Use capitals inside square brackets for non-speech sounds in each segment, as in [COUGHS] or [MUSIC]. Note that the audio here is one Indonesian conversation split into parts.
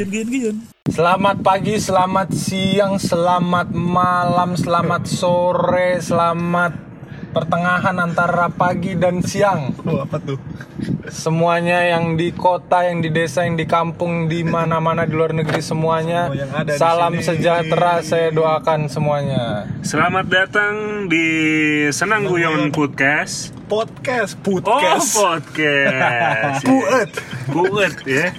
Guyon guyon guyon. Selamat pagi, selamat siang, selamat malam, selamat sore, selamat pertengahan antara pagi dan siang. Oh, apa tuh? Semuanya yang di kota, yang di desa, yang di kampung, di mana-mana di luar negeri semuanya. Semua yang ada di Salam sini. sejahtera saya doakan semuanya. Selamat datang di Senang Guyon Podcast. Podcast, Oh, podcast. podcast. Puet. Puet ya.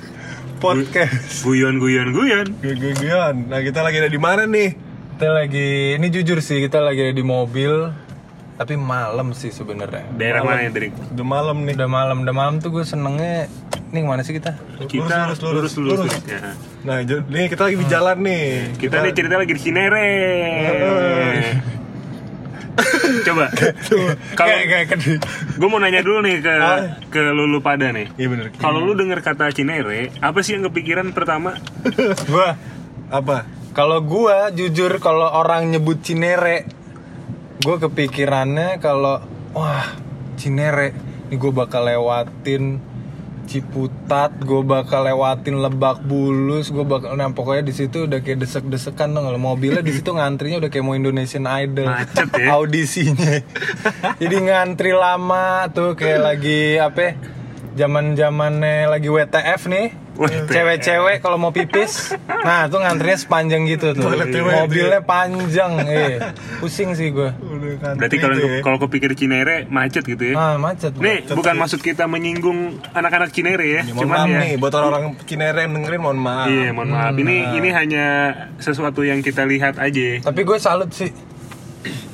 Podcast. Guyon guyon guyon. Guyon. Nah, kita lagi ada di mana nih? Kita lagi, ini jujur sih kita lagi ada di mobil, tapi malam sih sebenarnya. Daerah mana ya, Drik? Udah malam nih. Udah malam, udah malam tuh gue senengnya. Ini mana sih kita? Kita Lurus, lurus, lurus lurus. lurus. Ya. Nah, nih kita lagi di jalan nih. Kita nih cerita lagi di Cinere. [LAUGHS] Coba. Kalau gue mau nanya dulu nih ke ke lulu pada nih. Iya bener. Kalau lu denger kata Cinere, apa sih yang kepikiran pertama? [LAUGHS] Gua apa? Kalau gua jujur kalau orang nyebut Cinere, gua kepikirannya kalau wah Cinere, ini gua bakal lewatin Ciputat, gue bakal lewatin Lebak Bulus, gue bakal nah pokoknya di situ udah kayak desek-desekan dong kalau mobilnya di situ ngantrinya udah kayak mau Indonesian Idol Macet ya. [LAUGHS] audisinya. Jadi ngantri lama tuh kayak lagi apa? ya, Zaman-zamannya lagi WTF nih. WTF. Cewek-cewek kalau mau pipis, nah tuh ngantrinya sepanjang gitu tuh. Mobilnya panjang, eh. Pusing sih gue. Berarti kalau Itu ya. kalau kepikir Cinere macet gitu ya. Ah macet. Nih, macet. bukan maksud kita menyinggung anak-anak Cinere ya, Ya, mohon cuman maaf ya. nih buat orang-orang Cinere yang dengerin mohon maaf. Iya, mohon maaf. Ini ini hanya sesuatu yang kita lihat aja. Tapi gue salut sih.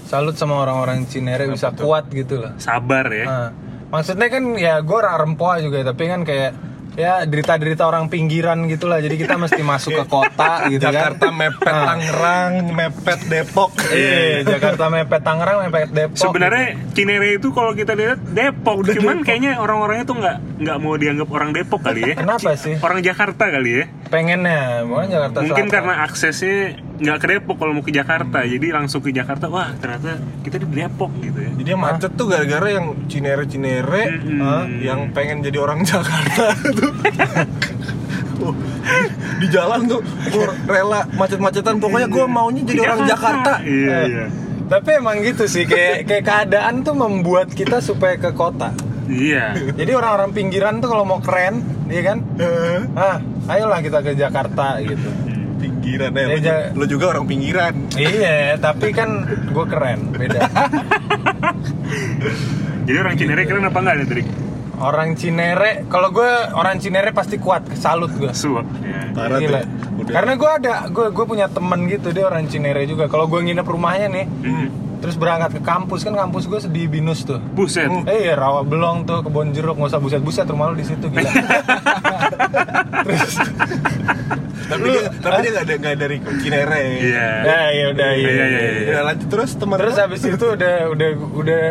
Salut sama orang-orang Cinere bisa kuat gitu loh. Sabar ya. Nah, maksudnya kan ya gue orang rempoa juga tapi kan kayak ya derita-derita orang pinggiran gitulah. Jadi kita mesti masuk ke kota gitu Jakarta kan mepet Nah, Tangerang, mepet Depok. iya Jakarta mepet Tangerang mepet Depok Sebenarnya Cinere itu kalau kita lihat Depok, cuman kayaknya orang-orangnya tuh nggak nggak mau dianggap orang Depok kali ya. kenapa sih? Orang Jakarta kali ya. Pengennya mau Jakarta Mungkin Selatan. karena aksesnya nggak ke Depok kalau mau ke Jakarta, jadi langsung ke Jakarta. Wah ternyata kita di Depok gitu ya. Jadi yang macet tuh gara-gara yang Cinere-Cinere Mm-mm. ah, yang pengen jadi orang [LAUGHS] Jakarta tuh. Di jalan tuh gua rela macet-macetan pokoknya gue maunya jadi orang Jakarta. Iya iya. tapi emang gitu sih kayak kayak keadaan tuh membuat kita supaya ke kota Iya. jadi orang-orang pinggiran tuh kalau mau keren iya kan Eh, ah ayolah kita ke Jakarta gitu pinggiran ya, lu, ja- lu juga orang pinggiran. iya tapi kan gue keren beda Jadi orang Cinere keren apa enggak nih Trik? Orang Cinere, kalau gue orang Cinere pasti kuat, salut gue. Suap. Ya. Parah. Gila. Karena gue ada, gue gue punya temen gitu dia orang Cinere juga. Kalau gue nginep rumahnya nih, Hmm. Terus berangkat ke kampus kan kampus gue di Binus tuh. Buset. Eh iya, rawa belong tuh kebon jeruk nggak usah buset-buset rumah lu di situ gila. [LAUGHS] terus, Tapi dia, tapi dia gak, ada, nggak dari Cinere. Iya. ya ya udah iya. Iya, iya, iya. Udah lanjut terus teman. Terus habis itu udah udah udah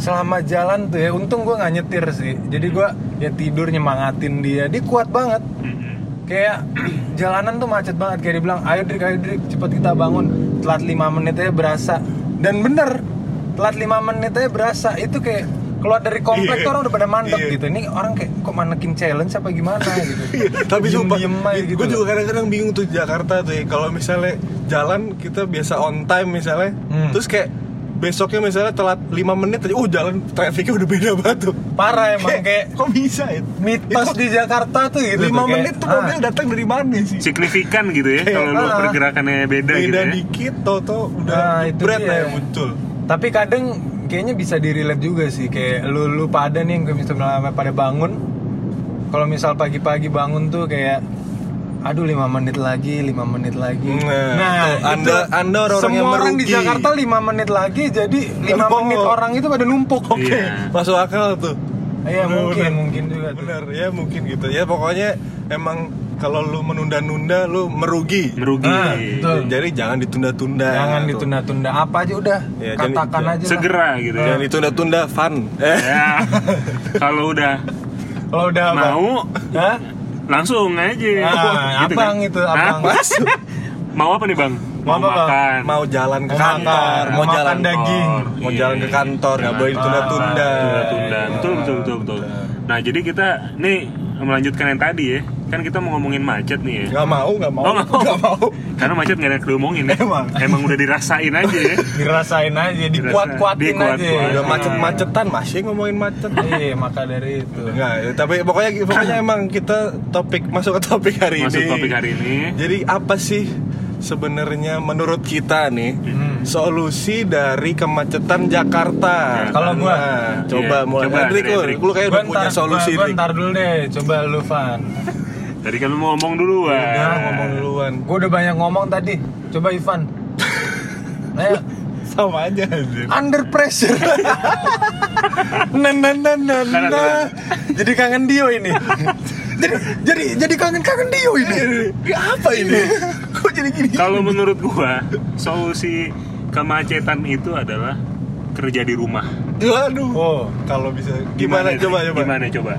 selama jalan tuh ya, untung gue nggak nyetir sih. Jadi gue ya tidur nyemangatin dia, dia kuat banget. Kayak [CLEARS THROAT] jalanan tuh macet banget kayak dia bilang ayo Drik ayo Drik cepet kita bangun telat 5 menit aja berasa dan bener telat 5 menit aja berasa itu kayak keluar dari komplek Iya. tuh orang udah pada mandek Iya. gitu ini orang kayak kok manekin challenge apa gimana [LAUGHS] gitu tapi diem, sumpah gitu gue juga kadang-kadang bingung tuh Jakarta tuh ya, kalau misalnya jalan kita biasa on time misalnya Hmm. terus kayak besoknya misalnya telat 5 menit aja oh jalan trafiknya udah beda banget tuh parah emang kayak kok bisa ya mitos Itu di Jakarta tuh gitu 5 tuh, kayak, menit tuh ah, mobil datang dari mana sih Signifikan gitu ya Kayak, kalau lu ah. pergerakannya beda, beda gitu ya. dikit tau-tau udah Nah, itu berat dia. lah yang muncul tapi kadang kayaknya bisa direlate juga sih kayak lu lu pada nih yang misalnya pada bangun kalau misal pagi-pagi bangun tuh kayak aduh lima menit lagi lima menit lagi Nah, tuh, Anda- Anda orang-orang semua yang orang di. Jakarta lima menit lagi jadi lima menit orang itu pada numpuk oke Iya. masuk akal tuh iya mungkin bener. mungkin juga tuh. bener ya mungkin gitu ya pokoknya emang kalau lu menunda-nunda lu merugi Merugi. Ah, betul. jadi jangan ditunda-tunda jangan ditunda-tunda apa aja udah Ya, katakan jangan- aja lah. Segera gitu ya. jangan ditunda-tunda fun eh Ya. [LAUGHS] kalau udah kalau udah apa? mau Hah? Langsung aja. Ah, Gitu abang kan? itu, abang. [LAUGHS] mau apa nih bang? Mau apa, Bang? makan. mau jalan ke Mau kantor mau makan jalan daging. mau Iya. jalan ke kantor nggak boleh ditunda-tunda Tunda-tunda. Betul, betul, betul, betul. Nah, jadi kita nih melanjutkan yang tadi ya. Kan kita mau ngomongin macet nih ya. Nggak mau, nggak mau. Oh, nggak mau. Nggak mau. Karena macet nggak ada yang diomongin ya. Emang. Emang udah dirasain aja ya. [LAUGHS] Dirasain aja, dikuat-kuatin aja. Dikuat-kuatin. Udah macet-macetan masih ngomongin macet. Iya, maka dari itu. Enggak, ya, tapi pokoknya pokoknya [CLEARS THROAT] emang kita topik masuk ke topik hari Masuk ini. topik hari ini. Jadi apa sih sebenarnya menurut kita nih Hmm. Solusi dari kemacetan Jakarta? Ya, kalau gua- Nah, coba Iya, mulai coba, Hendrik lu, lu kayak udah Gua punya solusi gua, gua Hendrik. ntar dulu deh, coba lu Van. [LAUGHS] Tadi kan lu mau ngomong dulu Udah ah. ngomong duluan. Gue udah banyak ngomong tadi. Coba Ivan. [LAUGHS] Ayo, Sama aja anjir. under pressure. [LAUGHS] nah, nah, nah, nah, Nah, nah, nah. Jadi kangen Dio ini. jadi jadi jadi kangen kangen Dio ini. Apa ini? Kok jadi gini? Kalau menurut gua, solusi kemacetan itu adalah kerja di rumah. Waduh. Oh, Kalau bisa gimana, coba coba. Gimana coba?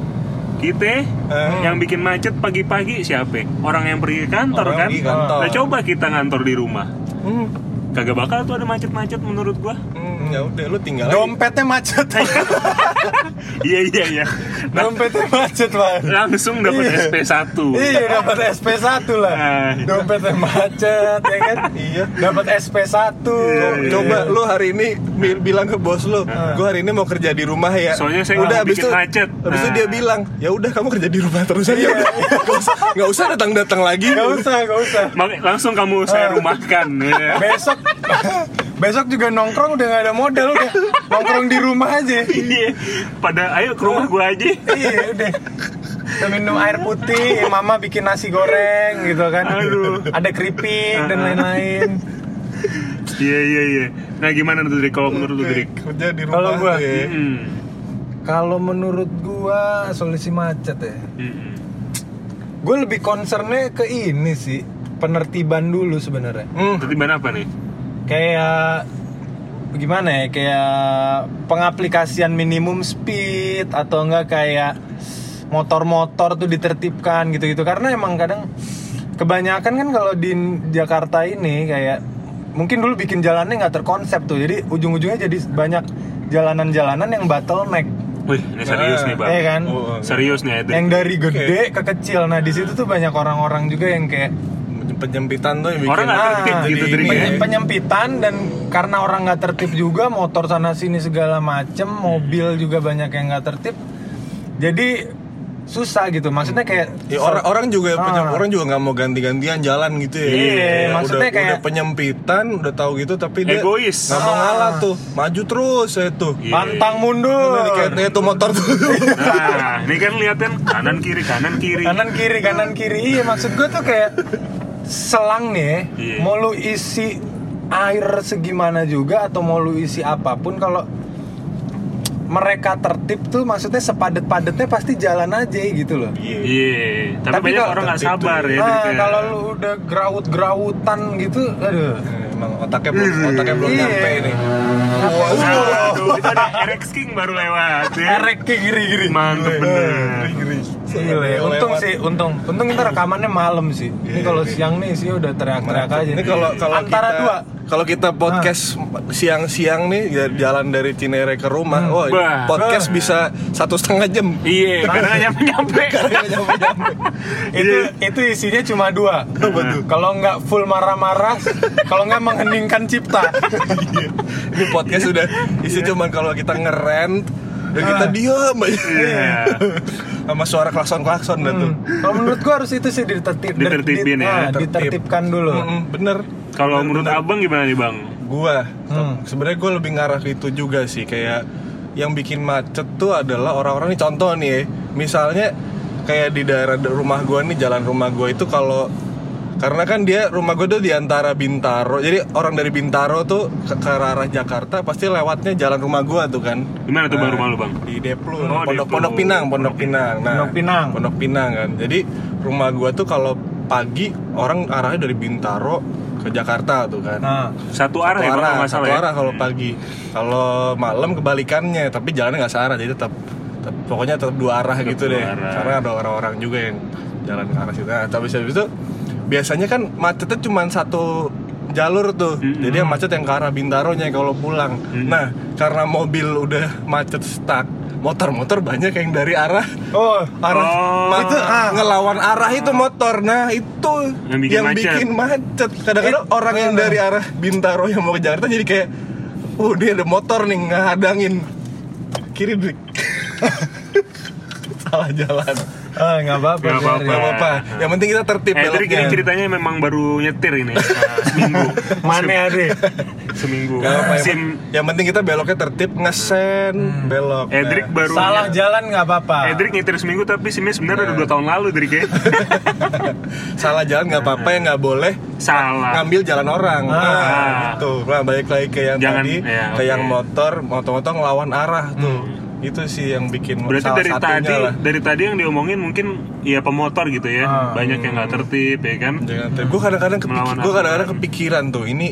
Kita Eh. yang bikin macet pagi-pagi siapa? Orang yang pergi ke kantor Orang kan? pergi kantor. Nah, coba kita ngantor di rumah. Hmm, Kagak bakal tuh ada macet-macet menurut gua. hmm, ya udah lu tinggal dompetnya macet. [LAUGHS] Iya iya iya. Nah, dompetnya macet, Bang. langsung dapat Iya. SP1. Iya dapat SP1 lah. Nah. Dompetnya macet ya kan? Iya. Dapat SP1. Iya, iya. Coba lu hari ini bi- bilang ke bos lu, gue hari ini mau kerja di rumah ya. Soalnya saya udah nggak habis bikin itu, macet. Habis itu Nah. dia bilang, ya udah kamu kerja di rumah terus aja. Iya. udah. Nggak usah, nggak usah datang-datang lagi. Gak usah, gak usah. Langsung kamu saya rumahkan. ya. Besok [LAUGHS] besok juga nongkrong udah gak ada modal udah [LAUGHS] nongkrong di rumah aja. Iya. Pada ayo ke rumah gua aja. iya udah. Kita minum air putih, mama bikin nasi goreng gitu kan. Aduh. Ada keripik dan lain-lain. Iya iya iya. Nah gimana tuh Drik kalau menurut lu Drik? Kerja di rumah. Kalau gua, ya. Hmm. Kalau menurut gua solusi macet ya. Hmm. Gue lebih concernnya ke ini sih penertiban dulu sebenarnya. Hmm. Tertiban apa nih? Kayak gimana ya? Kayak pengaplikasian minimum speed atau enggak kayak motor-motor tuh ditertibkan gitu-gitu karena emang kadang kebanyakan kan kalau di Jakarta ini kayak mungkin dulu bikin jalannya nggak terkonsep tuh jadi ujung-ujungnya jadi banyak jalanan-jalanan yang bottleneck Wih, ini serius Ah. nih bang. eh kan Oh, Serius nih yang dari gede ke kecil nah di situ tuh banyak orang-orang juga yang kayak penyempitan tuh yang bikin Orang nggak tertib jadi gitu, ini Drik, ya. Penye- penyempitan dan karena orang nggak tertib juga motor sana sini segala macem mobil juga banyak yang nggak tertib jadi susah gitu maksudnya kayak Ya, orang orang juga Ah. penyem- orang juga nggak mau ganti-gantian jalan gitu ya. Iya, Udah- maksudnya udah, kayak- udah penyempitan, udah tahu gitu tapi dia Egois. nggak mau Ah. ngalah tuh, maju terus ya tuh. Iya. pantang mundur Udah kayak tuh motor tuh. Nah, ini kan liatin kanan kiri kanan kiri. kanan kiri kanan kiri iya maksud gue tuh kayak selang nih ya, Iya. mau lu isi air segimana juga atau mau lu isi apa pun kalau mereka tertib tuh maksudnya sepadet-padetnya pasti jalan aja gitu loh Iya. Tapi, Tapi banyak orang nggak sabar tuh- ya. Nah, Drik, ya. kalau lu udah graut-grautan gitu, aduh. Emang otaknya belum otaknya belum Iya. nyampe ini. Aduh, itu ada Rex King baru lewat ya. Erek kayak giri-giri. Mantep bener. Gila ya. Untung sih, untung. Untung kita rekamannya malam sih. Ini kalau siang nih sih udah teriak-teriak aja. Ini kalau kalau antara kita, dua. Kalau kita podcast siang-siang nih ya, jalan dari Cinere ke rumah, oh Bah. podcast bisa satu setengah jam. Iya, [LAUGHS] karena nyampe nyampe. [LAUGHS] Itu itu isinya cuma dua. Kalau nggak full marah-marah, [LAUGHS] kalau nggak mengheningkan cipta. Ini podcast udah isi cuman kalau kita ngerent dan kita diam aja. Iya. Sama suara klakson-klakson dah tuh. Hmm. Kalau menurut gua harus itu sih ditertib, Ditertibin di- ya. ah, ditertibkan dulu. Mm-mm, bener. Kalau menurut abang gimana nih bang? Gua Hmm. sebenarnya gue lebih ngarah ke itu juga sih kayak yang bikin macet tuh adalah orang-orang nih contoh nih ya. Misalnya kayak di daerah rumah gua nih jalan rumah gua itu kalau karena kan dia rumah gue tuh di antara Bintaro jadi orang dari Bintaro tuh ke, ke arah Jakarta pasti lewatnya jalan rumah gua tuh kan Gimana tuh bang rumah lu bang? di Deplu Oh, Pondok Deplu. Pondok Pinang Pondok Pinang nah Pondok Pinang. Pondok Pinang kan jadi rumah gua tuh kalau pagi orang arahnya dari Bintaro ke Jakarta tuh kan Nah, Satu arah satu ya arah, nggak satu ya? arah kalau pagi. Kalau malam kebalikannya, tapi jalannya nggak searah, jadi tetap, tetap- pokoknya tetap dua arah Tetap gitu dua deh. arah. Karena ada orang-orang juga yang jalan ke arah situ. Nah, tapi habis itu biasanya kan macetnya cuma satu jalur tuh. Mm-mm. Jadi yang macet yang ke arah Bintaronya kalau pulang. Mm-mm. Nah, karena mobil udah macet stuck, motor-motor banyak yang dari arah Oh, arah Oh. Itu, ah. ngelawan arah itu motor. Nah, itu Yang bikin yang macet. bikin macet. Kadang-kadang Eh, orang yang bener. dari arah Bintaro yang mau ke Jakarta jadi kayak Oh dia ada motor nih ngehadangin Kiri [LAUGHS] Salah jalan ah nggak apa-apa. Nggak apa-apa. apa-apa Yang penting kita tertip Eh, Drik ini ceritanya memang baru nyetir ini Nah, seminggu. [LAUGHS] Mana ada? [LAUGHS] Seminggu. Gak apa-apa, yang, Sim yang penting kita beloknya tertib ngesen belok. Eh, Drik Nah. baru Salah jalan nggak apa-apa. Eh, Drik nyetir seminggu tapi simnya sebenarnya udah dua tahun lalu, Drik ya. [LAUGHS] salah jalan nggak apa-apa ya nggak boleh Salah. ngambil jalan orang. Ah. Nah, gitu. Nah, balik lagi ke yang Jangan- tadi, ya, ke oke. yang motor, motor-motor ngelawan arah tuh. Itu sih yang bikin Berarti salah dari tadi lah. dari tadi yang diomongin mungkin ya pemotor gitu ya. Ah. Banyak yang nggak tertib ya kan. Jangan gue kadang-kadang kepikir, Melawan gue kadang-kadang kepikiran tuh ini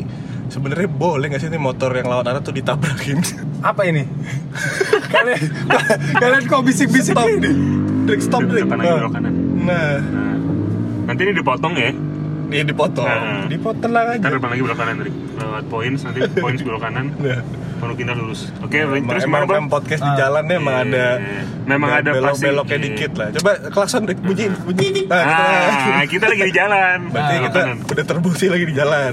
sebenarnya boleh nggak sih ini motor yang lawan arah tuh ditabrakin? [LAUGHS] Apa ini? [LAUGHS] kalian kalian kok bisik-bisik stop, ini? Drik stop, Drik. Depan lagi Nah. belok kanan. Nah, Nah, nanti ini dipotong ya. dia dipotong, Nah. dipotong lah aja. Ntar depan lagi belok kanan Drik. Lewat points nanti points belok kanan. Nah. Baru kita lulus. Oke, Emang, terus emang, emang podcast di Ah. jalan nih emang Iya. ada Memang ada belok pasti. beloknya Iya. dikit lah. Coba klakson Rik, bunyiin, bunyiin. Nah, Ah, kita lagi di jalan. [LAUGHS] berarti Belok kita kanan. udah terbukti lagi di jalan.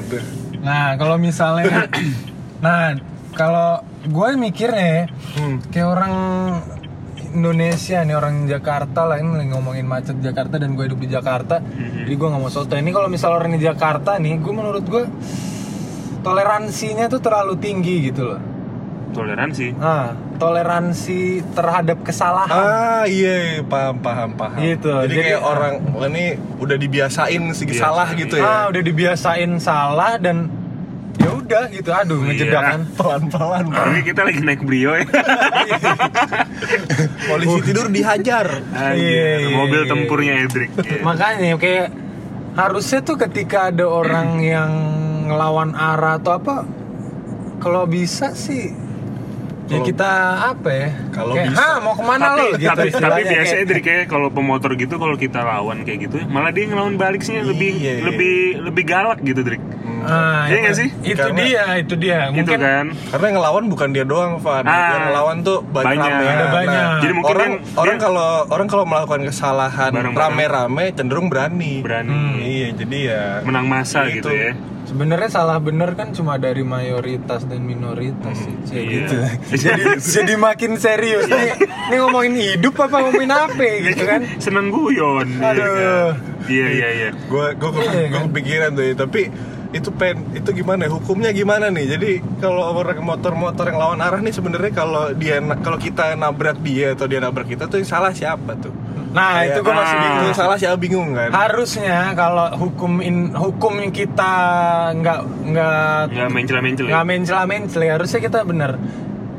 Nah, kalau misalnya [COUGHS] Nah, kalau gue mikirnya ya, Hmm. kayak orang Indonesia nih orang Jakarta lah ini lagi ngomongin macet Jakarta dan gue hidup di Jakarta Mhm. jadi gue nggak mau soto ini kalau misal orang di Jakarta nih gue menurut gue toleransinya tuh terlalu tinggi gitu loh Toleransi. ah toleransi terhadap kesalahan Ah iya paham paham paham. Gitu, Jadi, jadi, kayak ah. orang ini udah dibiasain segi Biasa. salah gitu ah ya. udah dibiasain salah dan ya udah gitu aduh Iya. ngejedak kan Pelan pelan [LAUGHS] Ini kita lagi naik Brio ya. [LAUGHS] Polisi tidur dihajar. Anjir, Iya, iya, mobil iya. tempurnya Edric. Iya. makanya kayak harusnya tuh ketika ada orang yang ngelawan arah atau apa kalau bisa sih ya kita apa ya Kalau Kayak, bisa. "Hah, mau ke mana tapi, lo gitu tapi, tapi biasanya kayak- Edric kayak kalau pemotor gitu kalau kita lawan kayak gitu malah dia ngelawan balik sih lebih Iya, iya. lebih lebih galak gitu Drik. Ah, Iya itu- nggak sih? itu Karena- dia itu dia Gitu mungkin kan. Karena yang ngelawan bukan dia doang, Van. Ah, yang ngelawan tuh banyak. banyak. rame. Ada banyak. Jadi mungkin orang dia- orang kalau orang kalau melakukan kesalahan rame-rame cenderung berani. Berani Hmm. Iya, jadi ya menang masa Itu. gitu ya. Sebenarnya salah bener kan cuma dari mayoritas dan minoritas sih Kayak Iya. gitu [LAUGHS] jadi jadi makin serius nih ini ngomongin hidup apa ngomongin apa gitu kan [LAUGHS] Seneng guyon. iya Aduh. kan? Iya iya iya. gue gue Iya, kan? kepikiran tuh ya, tapi itu pen itu gimana ya? hukumnya gimana nih jadi kalau orang motor-motor yang lawan arah nih sebenarnya kalau dia na- kalau kita nabrak dia atau dia nabrak kita tuh yang salah siapa tuh nah Kayak, itu gue masih ah. bingung yang salah siapa bingung kan harusnya kalau hukum in, hukum yang kita nggak nggak Nggak mencela-mencela. nggak mencela mencela harusnya kita bener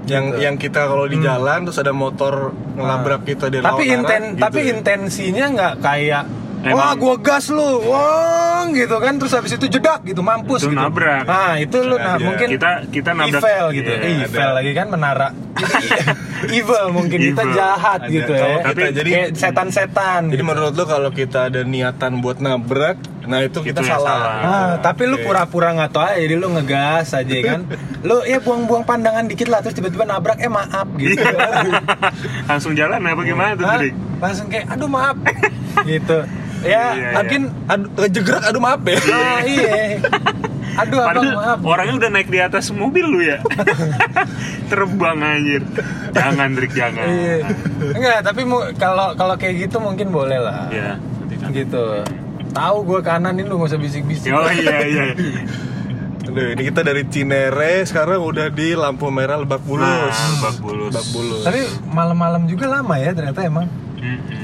yang Gitu. yang kita kalau di jalan terus ada motor ngelabrak kita dia tapi lawan inten arah, gitu tapi ya. intensinya nggak kayak Emang. wah gua gas lu wah gitu kan terus habis itu jedak gitu mampus Itu gitu nabrak. nah itu lu nah Sengaja. mungkin Kita kita nabrak evil gitu Iya, Eh, ada. evil lagi kan menara [LAUGHS] evil mungkin kita Evil. jahat Ada. gitu ya kita jadi- kayak setan-setan jadi gitu. menurut lo kalau kita ada niatan buat nabrak nah itu kita Itu salah, salah. Ah, tapi lu pura-pura nggak tahu aja, jadi lu ngegas aja [LAUGHS] kan. Lu ya buang-buang pandangan dikit lah, terus tiba-tiba nabrak, eh maaf gitu. [LAUGHS] langsung jalan apa gimana tuh? Drik? Langsung kayak, aduh maaf, [LAUGHS] gitu. Ya, Iya, iya. mungkin, Aduh, ngejegrak aduh maaf ya ah, iya. Aduh abang Padahal maaf. orangnya udah naik di atas mobil lu ya. Terbang anjir. Jangan Drik jangan. Iya. Enggak, tapi kalau kalau kayak gitu mungkin boleh lah. Iya. Gitu. Tahu gue kanan ini lu gak usah bisik-bisik. Oh iya iya. [LAUGHS] Aduh, ini kita dari Cinere sekarang udah di lampu merah Lebak Bulus. Nah, Lebak Bulus. Lebak Bulus. Tapi malam-malam juga lama ya ternyata emang.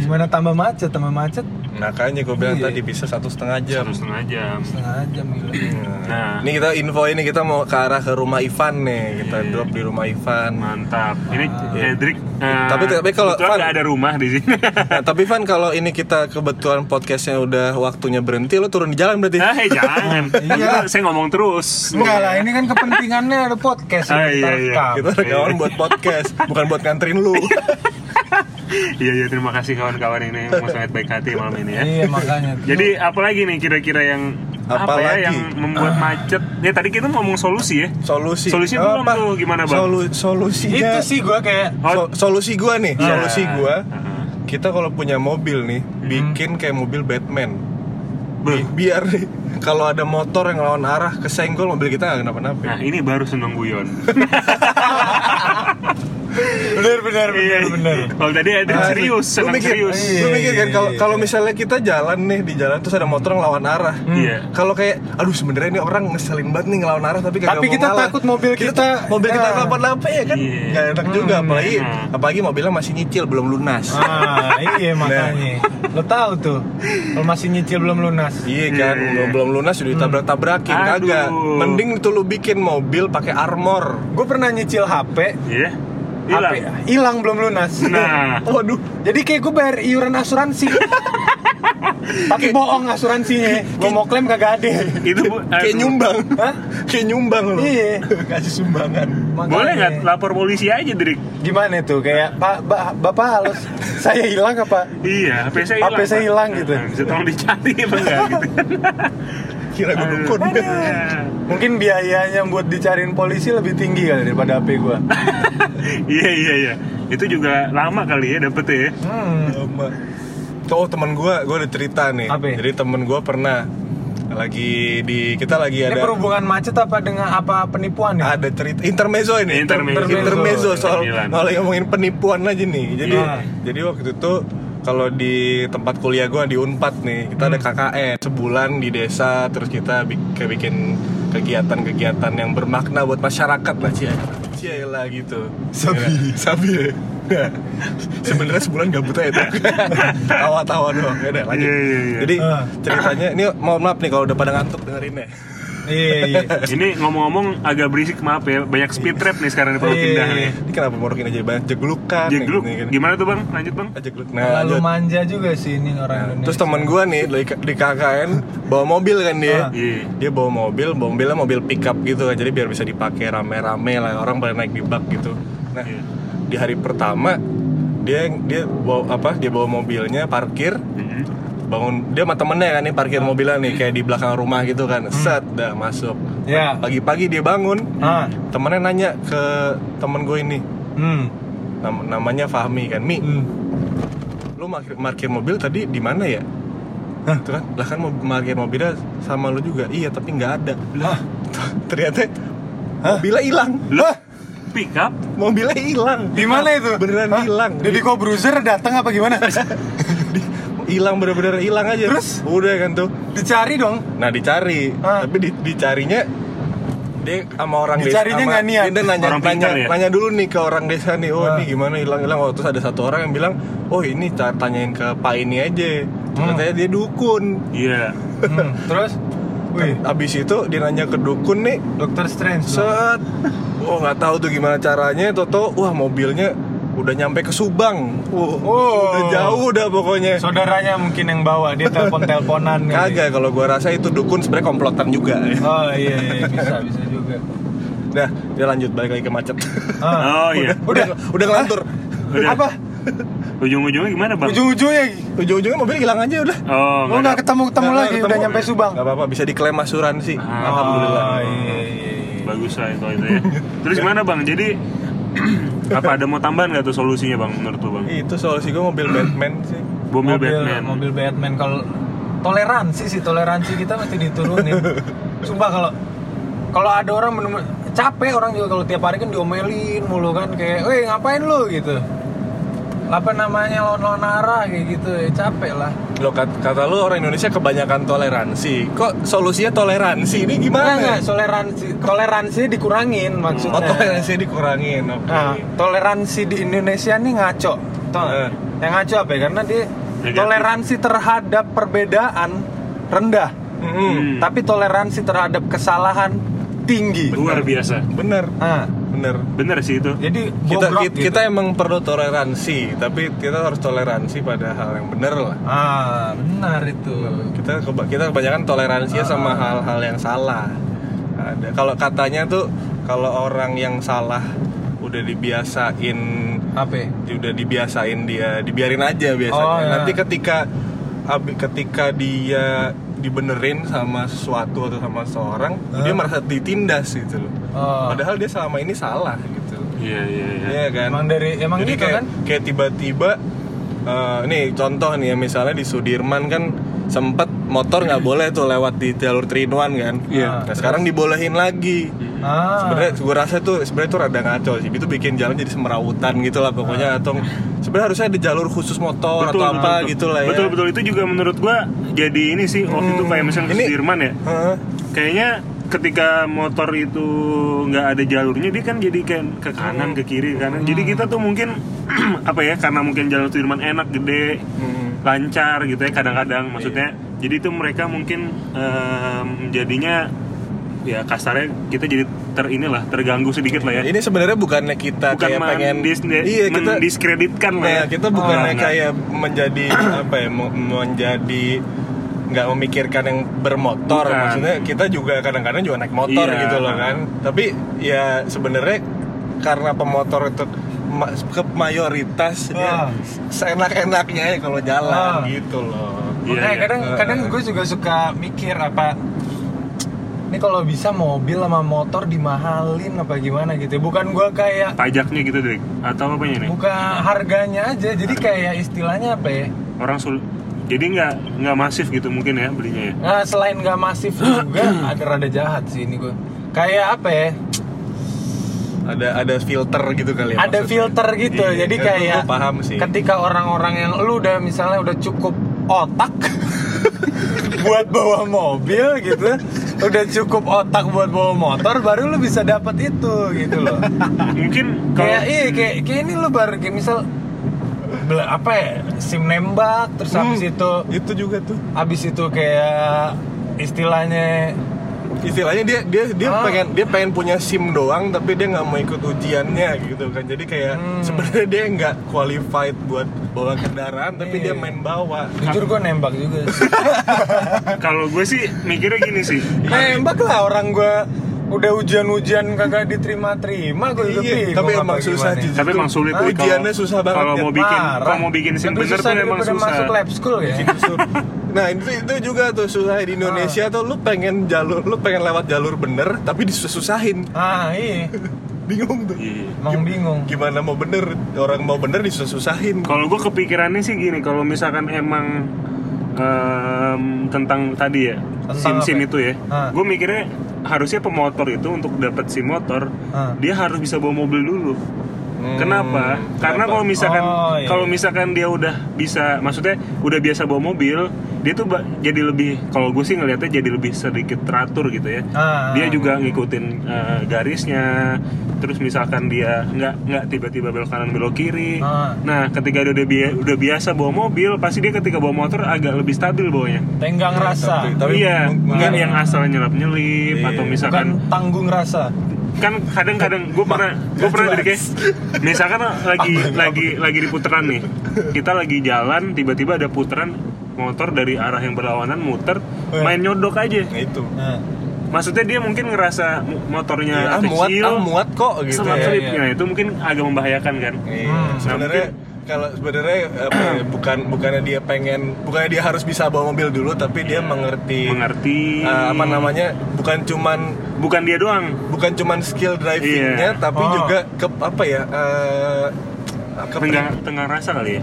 Gimana tambah macet, tambah macet Makanya gue bilang Iya. tadi bisa satu setengah jam. Satu setengah jam. setengah jam gila. Nah, Ini kita info ini kita mau ke arah ke rumah Ivan nih. Kita Iya. drop di rumah Ivan. mantap. Ini Iya. Edric. eh, Tapi- tapi kalau- kebetulan Van- ada rumah di sini. [LAUGHS] Nah, tapi Van kalau ini kita kebetulan podcastnya udah waktunya berhenti, lo turun di jalan berarti. Ah, eh, jangan. [LAUGHS] Iya. Saya ngomong terus. Enggak lah, ini kan kepentingannya ada podcast Ah, iya, kita iya. Kita rekaman buat podcast, bukan buat nganterin lu. [LAUGHS] Iya iya terima kasih kawan-kawan ini mau sangat baik hati malam ini ya. Iya makanya. Jadi apa lagi nih kira-kira yang apa ya Apalagi? yang membuat macet? Ya tadi kita ngomong solusi ya. solusi Solusi Oh, belum tuh, gimana, Bang? Solu- solusinya Itu sih gue kayak So- solusi gua nih Iya. solusi gua Heeh. kita kalau punya mobil nih Hmm. bikin kayak mobil Batman. Bi- biar nih [LAUGHS] kalau ada motor yang lawan arah kesenggol mobil kita nggak kenapa-napa Nah ini baru seneng guyon. [LAUGHS] bener bener bener bener. Kalau tadi ada Nah, serius, lu mikir, serius. Iya. lu mikir kan kalau iya, kalau iya. misalnya kita jalan nih di jalan terus ada motor yang lawan arah. Iya. Kalau kayak aduh sebenarnya ini orang ngeselin banget nih ngelawan arah tapi kagak Tapi mau kita ngalah. takut mobil kita mobil kita Ah. kenapa-napa ya kan Iya. nggak enak juga Hmm, apalagi enak. apalagi mobilnya masih nyicil belum lunas. Ah iya makanya. Lo tahu tuh kalau masih nyicil belum lunas. Iya kan, Iya. belum lunas udah ditabrak-tabrakin Aduh. kagak. Mending itu lu bikin mobil pakai armor. Gue pernah nyicil HP, Iya. HP Hilang. hilang belum lunas. Nah, [LAUGHS] Waduh, Jadi kayak gue bayar iuran asuransi. [LAUGHS] Tapi bohong asuransinya. Gue mau klaim kagak ada. itu bu, [LAUGHS] kayak aduh. nyumbang. Hah? kayak nyumbang lu. Iya. Kasih sumbangan. Makanya. Boleh nggak lapor polisi aja, Drik? Gimana tuh? Kayak Pak ba, Bapak halus saya hilang apa? Iya, HP saya hilang. HP saya hilang gitu. Nah, Bisa tolong dicari apa enggak gitu. Kira gue dukun. Mungkin biayanya buat dicariin polisi lebih tinggi kali daripada HP gue. [LAUGHS] Iya, iya, iya. Itu juga lama kali ya dapetnya ya. Hmm. Lama. Oh teman gue, gue ada cerita nih. Apa? Jadi temen gue pernah lagi di kita lagi Ini ada berhubungan macet apa dengan apa penipuan ya? ada cerita intermezzo ini Intermezzo. intermezzo soal Cemilan. kalau ngomongin penipuan aja nih jadi Iya. jadi waktu itu kalau di tempat kuliah gua di Unpad nih kita Hmm. ada KKN. Sebulan di desa terus kita bi- kayak bikin kegiatan-kegiatan yang bermakna buat masyarakat lah cia. Cia lah gitu. Sabi. Ya, sabi. Ya [LAUGHS] Nah, sebenarnya sebulan gabut aja tuh [LAUGHS] tawa-tawa doang. Ya lanjut. Iya, iya, iya. jadi Ah. ceritanya ini mohon maaf nih kalau udah pada ngantuk dengerin ya Iya iya. Ini ngomong-ngomong agak berisik maaf ya, banyak speed trap nih sekarang di Pondok Iya, Indah iya. nih. ini kenapa morokin aja banyak jeglukan Jegluk, nih, gini. gimana tuh bang? Lanjut bang. Jegluk nah Terlalu lanjut manja juga sih ini orang Indonesia. terus teman gua nih di, di KKN bawa mobil kan dia Ah. Iya. dia bawa mobil bawa mobilnya mobil pickup gitu kan jadi biar bisa dipakai rame-rame lah orang pada naik di bak gitu nah Iya. di hari pertama dia dia bawa apa dia bawa mobilnya parkir Mhm. Bangun dia sama temennya kan nih parkir mobilnya nih kayak di belakang rumah gitu kan set dah masuk Ya. pagi-pagi dia bangun Ah. temennya nanya ke temen gue ini Hmm. nam- namanya Fahmi kan Mi Hmm. lu parkir, parkir mobil tadi di mana ya Hah? Tuh kan, lah kan mau parkir mobilnya sama lu juga. Iya, tapi nggak ada. Hah? [LAUGHS] Ternyata mobilnya hilang. Lah, pick up? Mobilnya hilang. Di mana itu? Beneran hilang. Deddy Kobruzer datang apa gimana? [LAUGHS] Hilang bener-bener hilang aja. Terus? Udah kan tuh. Dicari dong. Nah dicari, Ah. tapi di, dicarinya dia sama orang Dicarinya desa. sama- nggak niat. Dia nanya, Orang nanya, pintar ya? nanya dulu nih ke orang desa nih. Oh Ah. ini gimana hilang-hilang? Oh terus ada satu orang yang bilang, oh ini ta- tanyain ke Pak ini aja. Hmm. Katanya dia dukun. Iya. Hmm. Terus? Wih, Abis itu dia nanya ke dukun nih, Dokter Strange. set, oh nggak tahu tuh gimana caranya. Toto, wah mobilnya udah nyampe ke Subang. Wah, Oh. udah jauh dah pokoknya. Saudaranya mungkin yang bawa, dia telepon-teleponan. [LAUGHS] Kagak, kalau gua rasa itu dukun sebenarnya komplotan juga. Oh iya, iya, bisa, bisa juga. Nah, dia lanjut balik lagi ke macet. Ah. Oh [LAUGHS] iya. udah, udah ngelantur. Udah. Apa? Ujung-ujungnya gimana bang? Ujung-ujungnya Ujung-ujungnya mobil hilang aja udah. Oh, Oh nggak ketemu-ketemu lagi, ketemu. udah nyampe Subang. Gak apa-apa, bisa diklaim asuransi. Ah. Alhamdulillah. Oh, iya, iya, iya. Bagus lah itu itu ya. [LAUGHS] Terus gimana bang? Jadi apa ada mau tambahan nggak tuh solusinya bang menurut lu bang? Itu solusi gue mobil Batman sih. Mobil, Batman. mobil Batman kalau toleransi sih toleransi kita mesti diturunin. Sumpah kalau kalau ada orang bener capek orang juga kalau tiap hari kan diomelin mulu kan kayak, "Weh, ngapain lu?" gitu. Apa namanya lawan-lawan arah kayak gitu, ya capek lah. Lo kata, kata lu orang Indonesia kebanyakan toleransi. Kok solusinya toleransi? Ini gimana? enggak, toleransi toleransinya dikurangin maksudnya. Oh, toleransi dikurangin. Oke. Nah, toleransi di Indonesia nih ngaco. Nggak? Eh. Yang ngaco apa ya? Karena dia Negatif. toleransi terhadap perbedaan rendah, Mm-mm. Hmm. tapi toleransi terhadap kesalahan tinggi. Luar biasa. Bener, Ah, bener. Bener sih itu. jadi Kita, kita, gitu. kita emang perlu toleransi, tapi kita harus toleransi pada hal yang bener lah. ah benar itu. Kita keba- kita kebanyakan toleransinya sama hal-hal yang salah. Ada kalau katanya tuh kalau orang yang salah udah dibiasain Apa? ya? udah dibiasain dia dibiarin aja biasanya Oh, ya. nanti ketika abi- ketika dia dibenerin sama sesuatu atau sama seseorang dia merasa ditindas gitu loh. Oh. padahal dia selama ini salah gitu. Iya iya iya. Iya kan? Emang dari- emang Jadi gitu kayak, kan? kayak tiba-tiba eh, nih contoh nih ya misalnya di Sudirman kan sempet motor nggak boleh tuh lewat di jalur 3 in 1 kan? Iya. nah sekarang dibolehin lagi. Ah. sebenarnya gue rasa tuh sebenarnya tuh rada ngaco sih. Itu bikin jalan jadi semerawutan gitu lah pokoknya atau sebenarnya harusnya ada jalur khusus motor atau apa gitu lah ya. Betul betul. Itu juga menurut gua jadi ini sih waktu itu kayak misalnya Ini- di Sudirman ya. Heeh. Kayaknya ketika motor itu nggak ada jalurnya dia kan jadi kayak ke kanan ke kiri ke kanan. Jadi kita tuh mungkin [CLEARS THROAT] apa ya karena mungkin jalur Sudirman enak gede Hmm. lancar gitu ya kadang-kadang maksudnya. Jadi itu mereka mungkin em, jadinya ya kasarnya kita jadi ter inilah terganggu sedikit lah ya. ini sebenarnya bukannya kita Bukan kayak pengen mendis- iya kita mendiskreditkan lah ya. Nah, kita bukannya Enggak, kayak menjadi [CLEARS THROAT] apa ya mau- menjadi nggak memikirkan yang bermotor Bukan. maksudnya kita juga kadang-kadang juga naik motor Iya. gitu loh kan tapi ya sebenarnya karena pemotor itu ma- ke mayoritas Ah. dia seenak-enaknya ya kalau jalan Ah. gitu loh Iya, Makanya iya. kadang Eh. kadang gue juga suka mikir apa ini kalau bisa mobil sama motor dimahalin apa gimana gitu. Bukan gue kayak pajaknya gitu deh atau apanya nih bukan harganya aja. Jadi kayak istilahnya apa ya? orang sul jadi nggak nggak masif gitu mungkin ya belinya ya Nah, selain nggak masif juga [CLEARS THROAT] ada rada jahat sih ini gue. Kayak apa ya? ada ada filter gitu kali ya ada maksudnya. filter gitu. Iya, Jadi kan kayak paham sih ketika orang-orang yang lu udah misalnya udah cukup otak [LAUGHS] buat bawa mobil gitu udah cukup otak buat bawa motor baru lu bisa dapat itu gitu loh mungkin kalau kayak iya kayak, kayak ini lu baru kayak misal apa ya sim nembak terus habis Hmm, itu itu juga tuh habis itu kayak istilahnya istilahnya dia dia dia Ah. pengen dia pengen punya sim doang tapi dia nggak mau ikut ujiannya gitu kan jadi kayak Hmm. sebenarnya dia nggak qualified buat bawa kendaraan tapi Iya. dia main bawa jujur gue nembak juga sih. [LAUGHS] kalau gue sih mikirnya gini sih nembak lah orang gue udah ujian-ujian kagak diterima-terima gue juga Iya, tapi emang susah gimana. jujur tapi emang sulit Ah, tuh ujiannya susah banget kalau ya. mau bikin kalau mau bikin sim Lebih bener tuh emang susah. masuk lab school ya. Nah itu itu juga tuh susah di Indonesia Ah. tuh. Lu pengen jalur lu pengen lewat jalur bener tapi disusah-susahin. Ah iya. [LAUGHS] Bingung tuh. Iya. emang bingung. gimana mau bener? Orang mau bener disusah-susahin. Kalau gue kepikirannya sih gini kalau misalkan emang em, tentang tadi ya Tentang sim sim ya? itu ya Ah. gue mikirnya harusnya pemotor itu untuk dapat sim motor Ah. dia harus bisa bawa mobil dulu Hmm, Kenapa? Karena kalau misalkan Oh, iya. kalau misalkan dia udah bisa, maksudnya udah biasa bawa mobil, dia tuh ba- jadi lebih kalau gue sih ngelihatnya jadi lebih sedikit teratur gitu ya. Ah. Dia juga ngikutin eh, garisnya. Terus misalkan dia nggak nggak tiba-tiba belok kanan belok kiri. Ah. Nah, ketika dia udah, bia- udah biasa bawa mobil, pasti dia ketika bawa motor agak lebih stabil bawanya. tenggang rasa tapi- tapi iya, mungkin- nggak yang asal nyelap nyelip Iya. atau bukan misalkan tanggung rasa kan kadang-kadang gue pernah gue pernah jadi kayak misalkan lagi lagi lagi di putaran nih kita lagi jalan tiba-tiba ada putaran motor dari arah yang berlawanan muter Eh. main nyodok aja nah itu nah, maksudnya dia mungkin ngerasa motornya Iya, ah muat kecil ah muat kok gitu selap ya. iya. Nah, itu mungkin agak membahayakan kan Iya, Hmm. sebenarnya kalau sebenarnya apa ya, [CLEARS THROAT] bukan bukannya dia pengen bukannya dia harus bisa bawa mobil dulu tapi dia mengerti mengerti eh, apa namanya bukan cuman bukan dia doang bukan cuman skill drivingnya Iya. tapi Oh. juga ke apa ya eh, ke tengah tengah rasa kali ya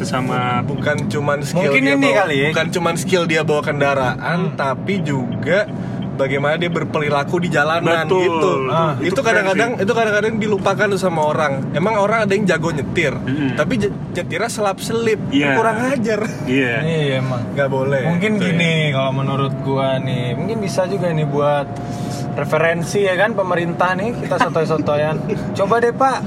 sesama bukan cuman skill Mungkin dia ini bawa, kali ya. bukan cuman skill dia bawa kendaraan Hmm. tapi juga bagaimana dia berperilaku di jalanan Betul. gitu. Ah, itu kadang-kadang itu kadang-kadang dilupakan sama orang. Emang orang ada yang jago nyetir, Mm-mm. tapi nyetirnya selap selip, Iya. kurang ajar. iya iya emang Nggak boleh. mungkin Gitu ya. gini kalau menurut gua nih mungkin bisa juga nih buat referensi ya kan pemerintah nih kita sotoy-sotoyan [LAUGHS] coba deh pak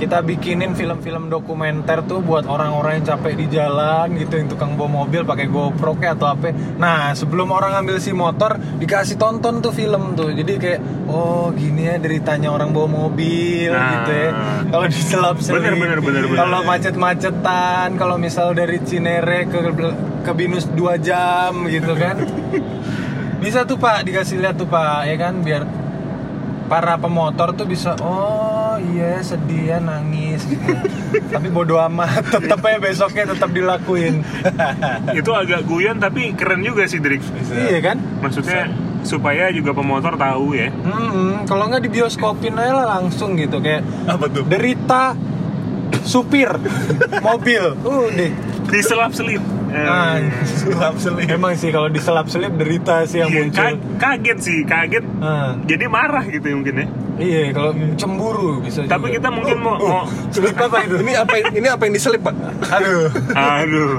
kita bikinin film-film dokumenter tuh buat orang-orang yang capek di jalan gitu yang tukang bawa mobil pakai GoPro kayak atau apa. Nah sebelum orang ambil si motor dikasih tonton tuh film tuh. Jadi kayak oh gini ya deritanya orang bawa mobil Nah. gitu ya. Kalau diselap bener. kalau macet-macetan kalau misal dari Cinere ke ke Binus 2 jam gitu kan. [LAUGHS] Bisa tuh pak dikasih lihat tuh pak ya kan biar para pemotor tuh bisa oh iya sedih ya nangis gitu. Tapi bodo amat tetep aja besoknya tetap dilakuin. Itu agak guyon tapi keren juga sih Drik iya kan? Maksudnya supaya juga pemotor tahu ya. Mm-mm. kalau nggak di bioskopin aja lah langsung gitu kayak Apa tuh? derita supir mobil. Udah diselap selip. Ah, Sulap selip. emang sih kalau diselap selip derita sih yang muncul. kaget sih kaget. Ah, jadi marah gitu ya mungkin ya iya kalau cemburu bisa tapi juga. kita mungkin mau, mau [LAUGHS] selip apa itu? Ini apa ini? Apa yang diselip, Pak? aduh. Aduh.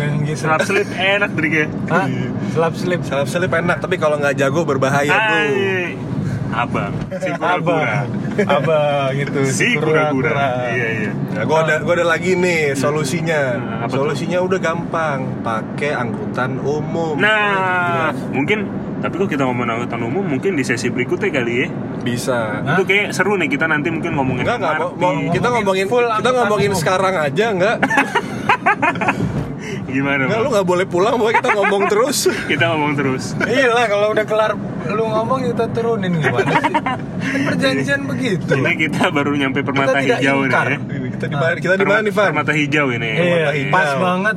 Yang gitu selap selip enak Drik ya Hah? selap selip. Selap selip enak, tapi kalau nggak jago berbahaya tuh. Abang. Si kura-kura abang abang gitu. Si kura-kura iya iya. Nah, gua ada gua ada lagi nih solusinya. Nah, apa tuh? Solusinya udah gampang, pakai angkutan umum. nah mungkin tapi kok kita ngomong angkutan umum mungkin di sesi berikutnya kali ya bisa. Hah? itu kayak seru nih kita nanti mungkin ngomongin Enggak, enggak, MRT. mau, mau- kita ngomongin full kita ngomongin sekarang aja enggak? [LAUGHS] gimana Enggak, Bang? lu nggak boleh pulang, pokoknya kita ngomong terus. [LAUGHS] kita ngomong terus iya lah kalau udah kelar lu ngomong kita turunin gimana sih kan perjanjian begitu ini kita baru nyampe permata tidak hijau nih ingkar. ya kita di mana? Kita di mana nih, Van? permata hijau ini iya hijau. pas banget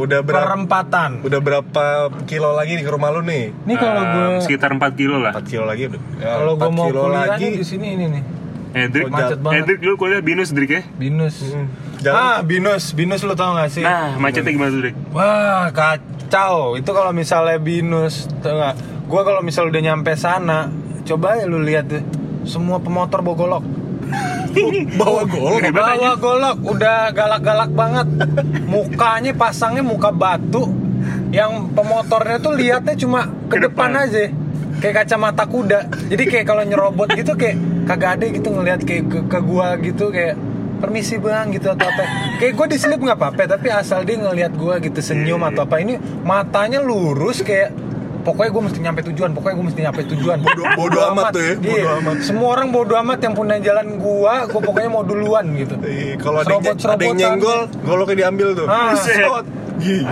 Udah berapa perempatan udah berapa kilo lagi nih ke rumah lu nih? ini kalau Eh, gue sekitar 4 kilo lah 4 kilo lagi udah. Ya, kalau gue 4 mau kilo kuliah lagi. di sini ini nih Edrik, Macet banget. Edrik lu kuliah binus Drik ya? binus Hmm, ah binus binus lu tau gak sih Nah, macetnya gimana tuh Drik? Wah kacau itu kalau misalnya binus tau gak gue kalau misalnya udah nyampe sana coba ya lu lihat deh semua pemotor bawa golok bawa gol. Gede banget bawa golok. Udah galak-galak banget. Mukanya pasangnya muka batu. Yang pemotornya tuh lihatnya cuma ke, Ke depan. depan. aja. Kayak kacamata kuda. Jadi kayak kalau nyerobot gitu kayak kagak ada gitu ngelihat kayak ke, ke gua gitu kayak permisi bang gitu atau apa. Kayak gue diselip nggak apa-apa tapi asal dia ngelihat gua gitu senyum atau apa. ini matanya lurus kayak pokoknya gue mesti nyampe tujuan pokoknya gue mesti nyampe tujuan Bodo- bodo amat tuh ya, bodo Iya. amat. semua orang bodo amat yang punya jalan gua gue pokoknya mau duluan gitu Ih, Kalau ada, ada yang nyenggol, goloknya diambil tuh. Ah.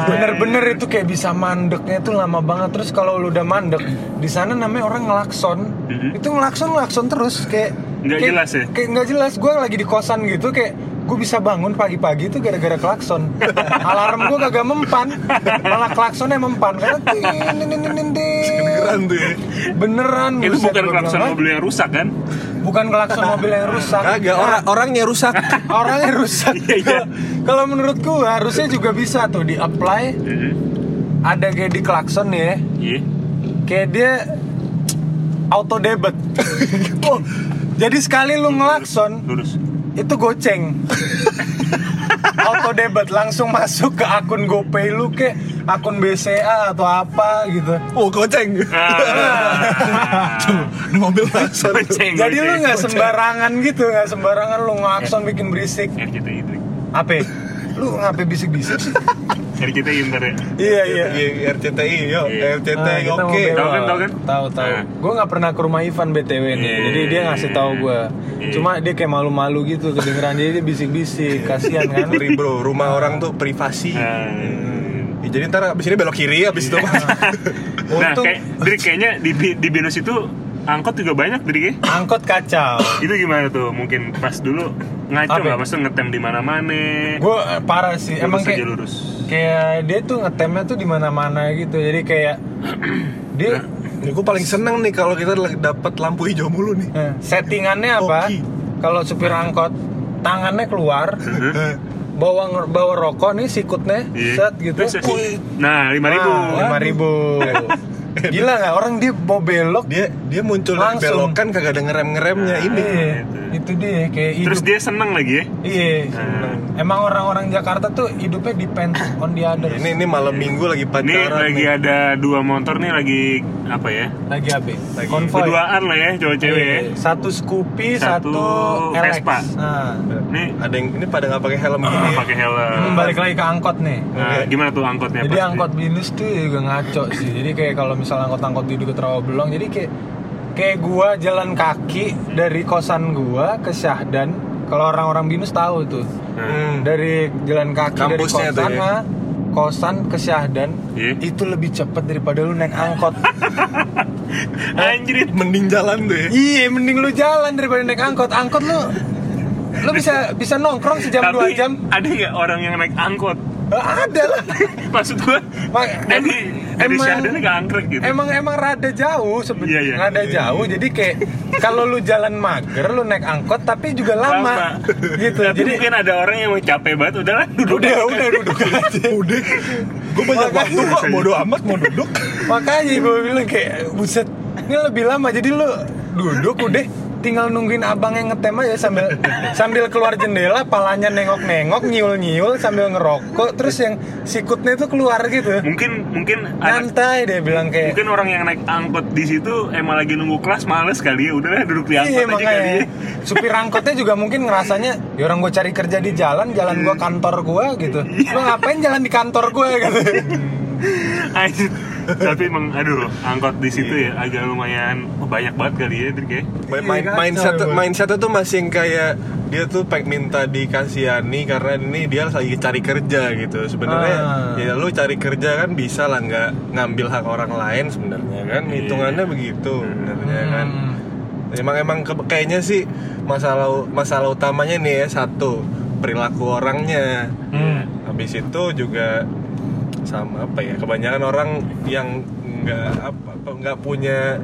Bener-bener itu kayak bisa mandeknya tuh lama banget terus kalau lu udah mandek di sana namanya orang ngelakson Mhm. itu ngelakson ngelakson terus kayak Nggak kayak- jelas ya? kayak nggak jelas gue lagi di kosan gitu kayak gue bisa bangun pagi-pagi tuh gara-gara klakson alarm gue kagak mempan malah klaksonnya mempan karena tin, tin, tin. Kedengeran tuh ya. beneran Itu buset, bukan klakson mobil yang rusak kan? bukan klakson mobil yang rusak Kagak, orang orangnya rusak. [LAUGHS] orangnya rusak Iya, iya. kalau menurut gua harusnya juga bisa tuh di apply Heeh. ada kayak di klakson nih ya Iya. kayak dia auto debit [LAUGHS] oh, jadi sekali lu ngelakson Lurus. Itu goceng [LAUGHS] auto debit langsung masuk ke akun GoPay lu ke akun BCA atau apa gitu Oh, goceng. Ah. [LAUGHS] Di mobil langsung. Goceng, jadi lu goceng. nggak sembarangan gitu nggak sembarangan lu ngelakson bikin berisik RCTI Drik. apa lu ngapain bisik-bisik sih RCTI ntar ya. iya iya Iya, RCTI, yuk. Iya. RCTI, kita mau oke. belok. Tahu kan, tahu kan? Tahu tahu. Nah. Gue nggak pernah ke rumah Ivan btw nih. Iya. Jadi dia ngasih tahu gue. Iya. Cuma dia kayak malu-malu gitu kedengeran jadi dia bisik-bisik. Kasihan kan. Sorry bro, rumah orang tuh privasi. Nah, Ya, jadi ntar abis ini belok kiri, abis itu Nah, Untung kayak Drik kayaknya di di Binus itu angkot juga banyak ya. angkot kacau. Itu gimana tuh? Mungkin pas dulu ngaco nggak? Maksudnya ngetem di mana-mana. Gue parah sih. Emang Lurus aja kayak lurus. kayak dia tuh ngetemnya tuh di mana-mana gitu. Jadi kayak [CLEARS THROAT] dia Ini gue paling seneng nih kalau kita dapat lampu hijau mulu nih. eh, settingannya apa? Kalau supir angkot tangannya keluar, [LAUGHS] bawa bawa rokok nih sikutnya, Iya. set gitu. Nah, lima ribu. lima ribu. [LAUGHS] [LAUGHS] Gila nggak orang dia mau belok Dia dia muncul dari Langsung. belokan kagak ada ngerem-ngeremnya ini. Iya, gitu. itu dia kayak hidup. Terus dia seneng lagi ya. Iya. Nah. Emang orang-orang Jakarta tuh hidupnya depends [COUGHS] on the others. Ini ini malam minggu lagi Ini pacaran lagi nih. ada dua motor nih lagi apa ya? lagi apa? Lagi Konvoy. Berduaan lah ya cowok-cewek ya. Iya, Satu Scoopy, satu, Satu LX. Vespa. Nah, Nih Ada yang ini pada nggak pakai helm gini. ya. pakai helm. hmm, balik lagi ke angkot nih. Nah, gimana tuh angkotnya? Jadi pasti? angkot binus tuh juga ngaco sih. Jadi kayak kalau misalnya angkot-angkot di deket Rawabelong, jadi kayak kayak gua jalan kaki dari kosan gua ke Syahdan. Kalau orang-orang binus tahu tuh. Hmm. dari jalan kaki dari Kampusnya kosan tuh ya? kosan ke Syahdan Iya. itu lebih cepet daripada lu naik angkot. [LAUGHS] Anjir. Mending jalan deh. iya, mending lu jalan daripada naik angkot. Angkot lu lu bisa bisa nongkrong sejam dua Tapi jam. ada nggak orang yang naik angkot? Ada lah. [LAUGHS] Maksud gua Mak- dari dari emang- gitu. Emang emang rada jauh Iya, iya. sebenarnya. Rada jauh. Jadi kayak kalau lu jalan mager lu naik angkot tapi juga lama. gitu. Tapi Jadi mungkin ada orang yang mau capek banget, udahlah duduk. udah udah duduk aja. [LAUGHS] Udah. Gue banyak Makanya- waktu kok. Bodo amat mau duduk. Makanya gue bilang kayak buset ini lebih lama jadi lu duduk udah tinggal nungguin abang yang ngetem aja sambil sambil keluar jendela palanya nengok-nengok nyiul-nyiul sambil ngerokok terus yang sikutnya itu keluar gitu. Mungkin mungkin nyantai deh bilang kayak mungkin orang yang naik angkot di situ emang lagi nunggu kelas males kali ya. Udahlah duduk di angkot Iya aja kali makanya. ya. supir angkotnya juga mungkin ngerasanya ya orang gue cari kerja di jalan jalan gue kantor gue gitu. Lu ngapain jalan di kantor gue gitu. [LAUGHS] [LAUGHS] tapi emang aduh angkot di situ ya agak lumayan oh, banyak banget kali ya ya Main, Iya, main, kacau, mindset Bang. mindsetnya tuh masih yang kayak dia tuh pengen minta dikasihani karena ini dia lagi cari kerja gitu sebenarnya Ah. ya lu cari kerja kan bisa lah nggak ngambil hak orang lain sebenarnya kan Iya. hitungannya begitu sebenarnya kan Hmm. emang emang ke- kayaknya sih masalah masalah utamanya nih ya satu perilaku orangnya Hmm. habis itu juga sama apa ya kebanyakan orang yang nggak apa apa, nggak punya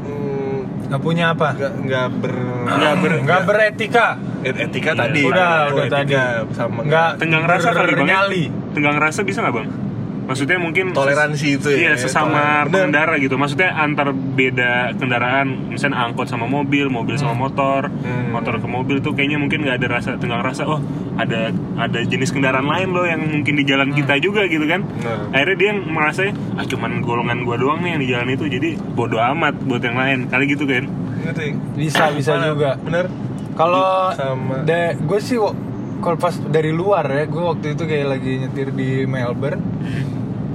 mm, nggak punya apa nggak nggak ber nggak ber nggak beretika Et- etika Iya. tadi Udah, udah etika tadi. sama nggak tenggang rasa kali bang ya? nyali tenggang rasa bisa nggak bang maksudnya mungkin Toleransi itu ya, iya sesama toleran- bener. pengendara gitu maksudnya antar beda kendaraan misalnya angkot sama mobil mobil sama motor Hmm. motor ke mobil tuh kayaknya mungkin nggak ada rasa tenggang rasa oh ada ada jenis kendaraan lain loh yang mungkin di jalan kita juga gitu kan Nah. akhirnya dia merasa ah cuman golongan gua doang nih yang di jalan itu jadi bodoh amat buat yang lain kali gitu kan bisa bisa Mana? juga bener Kalau Sama. de, gue sih kalau pas dari luar ya, gue waktu itu kayak lagi nyetir di Melbourne.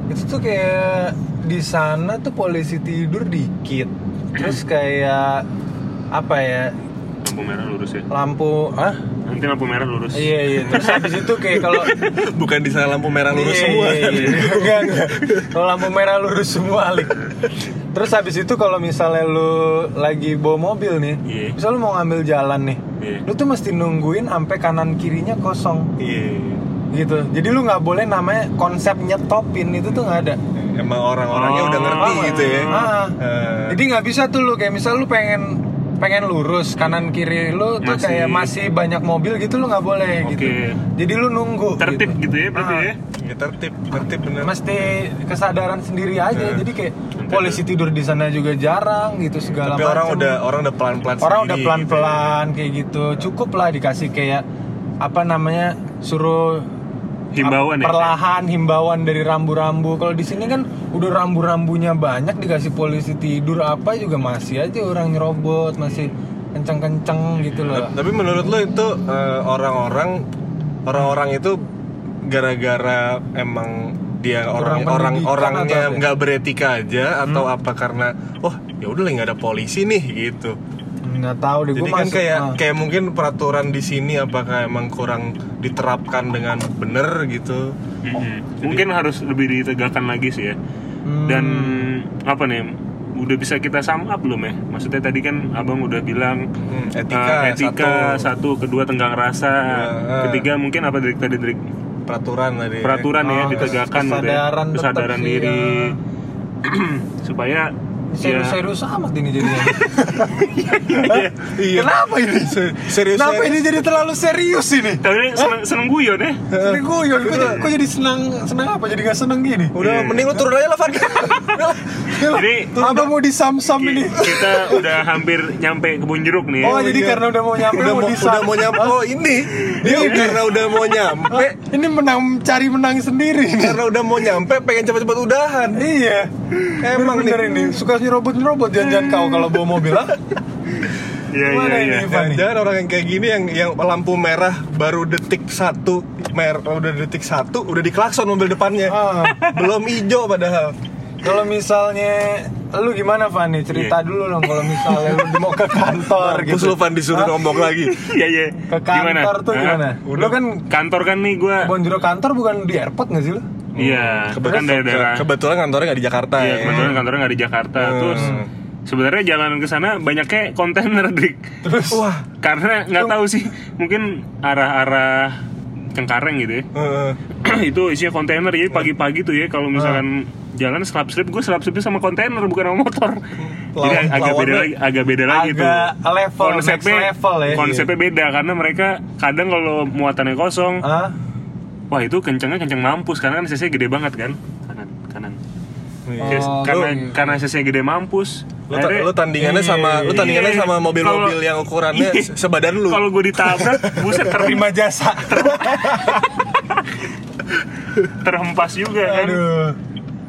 Itu tuh kayak di sana tuh polisi tidur dikit. Terus kayak apa ya? lampu merah lurus ya Lampu ah? nanti lampu merah lurus Iya iya. Terus habis itu kayak kalau [LAUGHS] bukan di sana lampu merah lurus Iya, semua iya, iya. [LAUGHS] Enggak, enggak. Kalau lampu merah lurus semua alik. Terus habis itu kalau misalnya lu lagi bawa mobil nih, Iya. misal lu mau ngambil jalan nih, Iya. lu tuh mesti nungguin sampai kanan kirinya kosong iya gitu. Jadi lu nggak boleh namanya konsep nyetopin itu tuh nggak ada. emang orang-orangnya Oh. udah ngerti Paham? gitu ya Ah. Eh, Jadi nggak bisa tuh lu kayak misal lu pengen pengen lurus kanan kiri lu tuh Masih- kayak masih banyak mobil gitu lu nggak boleh gitu. Oke. Jadi lu nunggu. tertib gitu ya berarti Ah. ya ya tertib tertib bener mesti kesadaran sendiri aja Nah. jadi kayak polisi tidur di sana juga jarang gitu segala tapi orang macem. udah orang udah pelan pelan orang udah pelan pelan kayak gitu cukup lah dikasih kayak apa namanya suruh Himbauan ya? perlahan himbauan dari rambu-rambu kalau di sini kan udah rambu-rambunya banyak dikasih polisi tidur apa juga masih aja orang nyerobot masih kenceng-kenceng gitu loh tapi menurut lo itu eh, orang-orang orang-orang itu gara-gara emang dia orang orang orangnya ya? nggak beretika aja atau apa karena oh ya udah lah nggak ada polisi nih gitu nggak tahu deh jadi gua kan masuk- kayak ah. kayak mungkin peraturan di sini apakah emang kurang diterapkan dengan bener gitu Mhm. Mungkin harus lebih ditegakkan lagi sih ya. Hmm. Dan apa nih? Udah bisa kita sum up belum ya? Maksudnya tadi kan abang udah bilang Hmm, eh, etika, etika satu. kedua tenggang rasa, Ya, ketiga mungkin apa dari tadi dari peraturan tadi peraturan ya Oh, ditegakkan gitu ya. kesadaran tetap kesadaran sih, diri ya. [CLEARS THROAT] supaya serius-serius amat ini jadinya [LAUGHS] Iya. kenapa ini serius kenapa ini jadi terlalu serius ini tapi seneng, seneng guyon ya Sering guyon, kok, jadi- kok jadi senang senang apa? Jadi gak senang gini? udah Iya. mending lu turun aja lah Van Jadi- apa mau disam-sam ini? kita udah hampir nyampe kebun jeruk nih ya. Oh, jadi iya. karena udah mau nyampe udah mau disam. udah mau nyampe oh ini dia Ini. karena udah mau nyampe ini menang cari menang sendiri karena udah mau nyampe pengen cepet-cepet udahan Iya. Emang bener, nih. ini suka nyerobot-nyerobot jangan kau kalau bawa mobil ah. Iya iya Gimana iya. Jangan orang yang kayak gini yang yang lampu merah baru detik satu mer udah detik satu udah diklakson mobil depannya Ah. [LAUGHS] belum hijau padahal Kalau misalnya lu gimana Fanny? Cerita Iya. dulu dong kalau misalnya lu mau ke kantor Mampus gitu. lu Van disuruh ngomong lagi [LAUGHS] Iya iya. Ke kantor tuh Hah? gimana? Udah. Lu kan Kantor kan nih gua Bonjero kantor bukan di airport gak sih lu? Iya, Kebetulan, kan dari daerah kebetulan kantornya nggak di Jakarta Iya, ya. kebetulan kantornya nggak di Jakarta. Hmm. Terus sebenarnya jalan ke sana banyaknya kontainer, Dik. Terus wah. Karena nggak tahu sih, mungkin arah-arah Cengkareng gitu ya. eh, [CLEARS THROAT] itu isinya kontainer jadi pagi-pagi tuh ya kalau misalkan jalan selap slip gue selap slipnya sama kontainer bukan sama motor jadi Lawan- agak beda lagi agak beda lagi tuh agak level, konsepnya next level ya. konsepnya beda karena mereka kadang kalau muatannya kosong Hah? Wah itu kencangnya kencang mampus karena kan cc gede banget kan kanan kanan iya. Oh, karena lu- karena cc gede mampus Lu, ta- lu tandingannya sama lu tandingannya Iya. sama mobil-mobil yang ukurannya Iya. se- sebadan lu. kalau gue ditabrak [LAUGHS] buset Terima jasa. terhempas juga kan Aduh.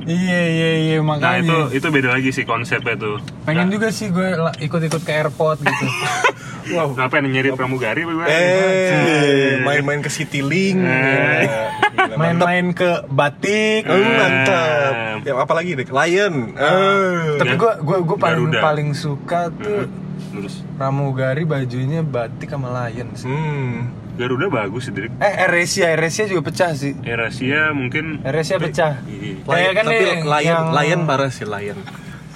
Iya iya iya nah makanya. itu itu beda lagi sih konsepnya tuh Pengen juga sih gue ikut-ikut ke airport gitu. [LAUGHS] Wow. Ngapain nyari pramugari apa gimana? Eh, main-main ke Citylink. Eh. Ya, mantap. Main-main ke batik. Oh, mantap. Yang apa lagi deh? Lion. Eh. Tapi gue gue gue paling Garuda. paling suka tuh Terus pramugari bajunya batik sama lion sih. Hmm. Garuda bagus sih, Drik. Eh AirAsia, AirAsia juga pecah sih. Erasia mungkin AirAsia pecah. Iya. Lion, kan tapi nih, Lion, yang- Lion parah sih Lion.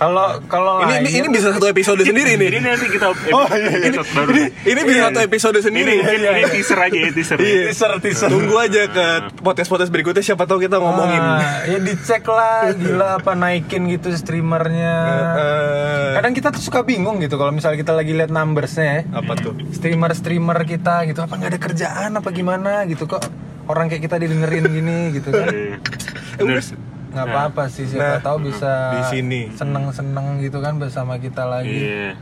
Kalau kalau Ini, ini ini bisa satu episode sendiri Jadi nih. nanti kita Oh, iya, iya. episode baru. Ini bisa satu episode Ini, sendiri. ini, ini teaser aja ya, teaser. Iya. teaser teaser. Tunggu aja ke podcast-podcast berikutnya siapa tahu kita ngomongin. Ah, ya dicek lah gila apa naikin gitu streamernya. Eh, Kadang kita tuh suka bingung gitu kalau misalnya kita lagi lihat numbersnya ya. apa tuh? streamer-streamer kita gitu apa nggak ada kerjaan apa gimana gitu kok orang kayak kita didengerin gini gitu kan Iya. Nggak apa-apa sih Nah, siapa tahu bisa di sini. seneng-seneng gitu kan bersama kita lagi Iya.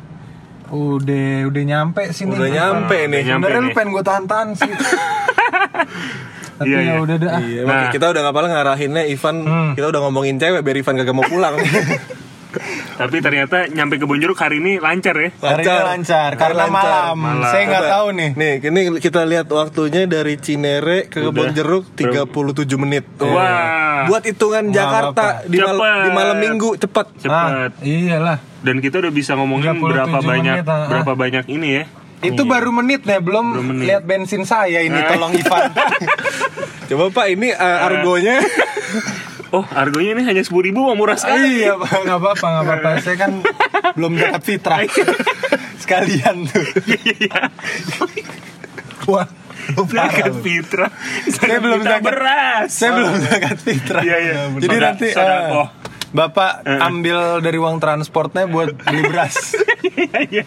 udah udah nyampe sini Udah nyampe nih. Nyampe sebenarnya lu nih. pengen gue tahan-tahan sih [LAUGHS] tapi Iya, ya iya. udah dah Iya, Nah. kita udah nggak apa ngarahinnya Ivan, Hmm. kita udah ngomongin cewek biar Ivan kagak mau pulang. [LAUGHS] Tapi ternyata nyampe ke Bonjeruk hari ini lancar ya. hari ini lancar karena Lancar. malam. Malam. saya nggak tahu nih Nih, ini kita lihat waktunya dari Cinere ke Udah. Kebon Jeruk 37 menit. Wah. Buat hitungan Jakarta di, mal- Cepet. di malam Minggu cepet. Cepat. Ah, iyalah Dan kita udah bisa ngomongin 37 berapa banyak menit, ah. berapa banyak ini ya. itu baru menit nih belum menit. lihat bensin saya ini Ah. tolong Ivan [LAUGHS] Coba Pak, ini uh, argonya [LAUGHS] Oh, harganya ini hanya 10.000 ribu murah sekali. iya nggak apa-apa nggak apa-apa saya kan belum zakat fitrah sekalian tuh wah lu parah Zakat fitrah. saya belum zakat beras. saya belum zakat fitrah Iya, iya. jadi nanti sodakoh. Eh, bapak ambil dari uang transportnya buat beli beras [LAUGHS] Iya.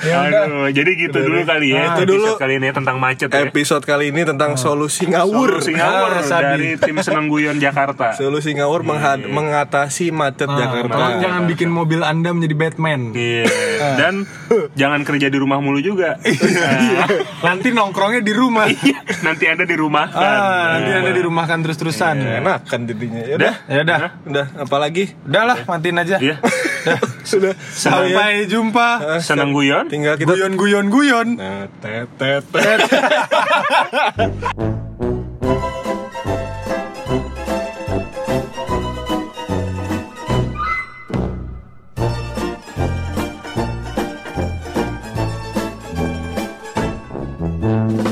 ya udah Aduh, jadi gitu dulu kali ya. Ah. Itu dulu. kali ini tentang macet ya. episode kali ini tentang solusi ngawur. Solusi ngawur Ah, Sabi. dari tim Seneng Guyon Jakarta. Solusi ngawur menghad- mengatasi macet Ah, Jakarta. tolong jangan bikin mobil anda menjadi Batman Iya. [LAUGHS] Dan jangan kerja di rumah mulu juga. [LAUGHS] Iya. nanti nongkrongnya di rumah Iya, Nanti Anda di rumah ah nanti anda di rumah kan terus-terusan Enak kan jadinya. Ya udah. ya udah Udah, apalagi? udah lah matiin aja Iya. [LAUGHS] Sudah. sampai jumpa Seneng Guyon. Tinggal kita guyon guyon guyon Nah, tet, tet, tet. [LAUGHS]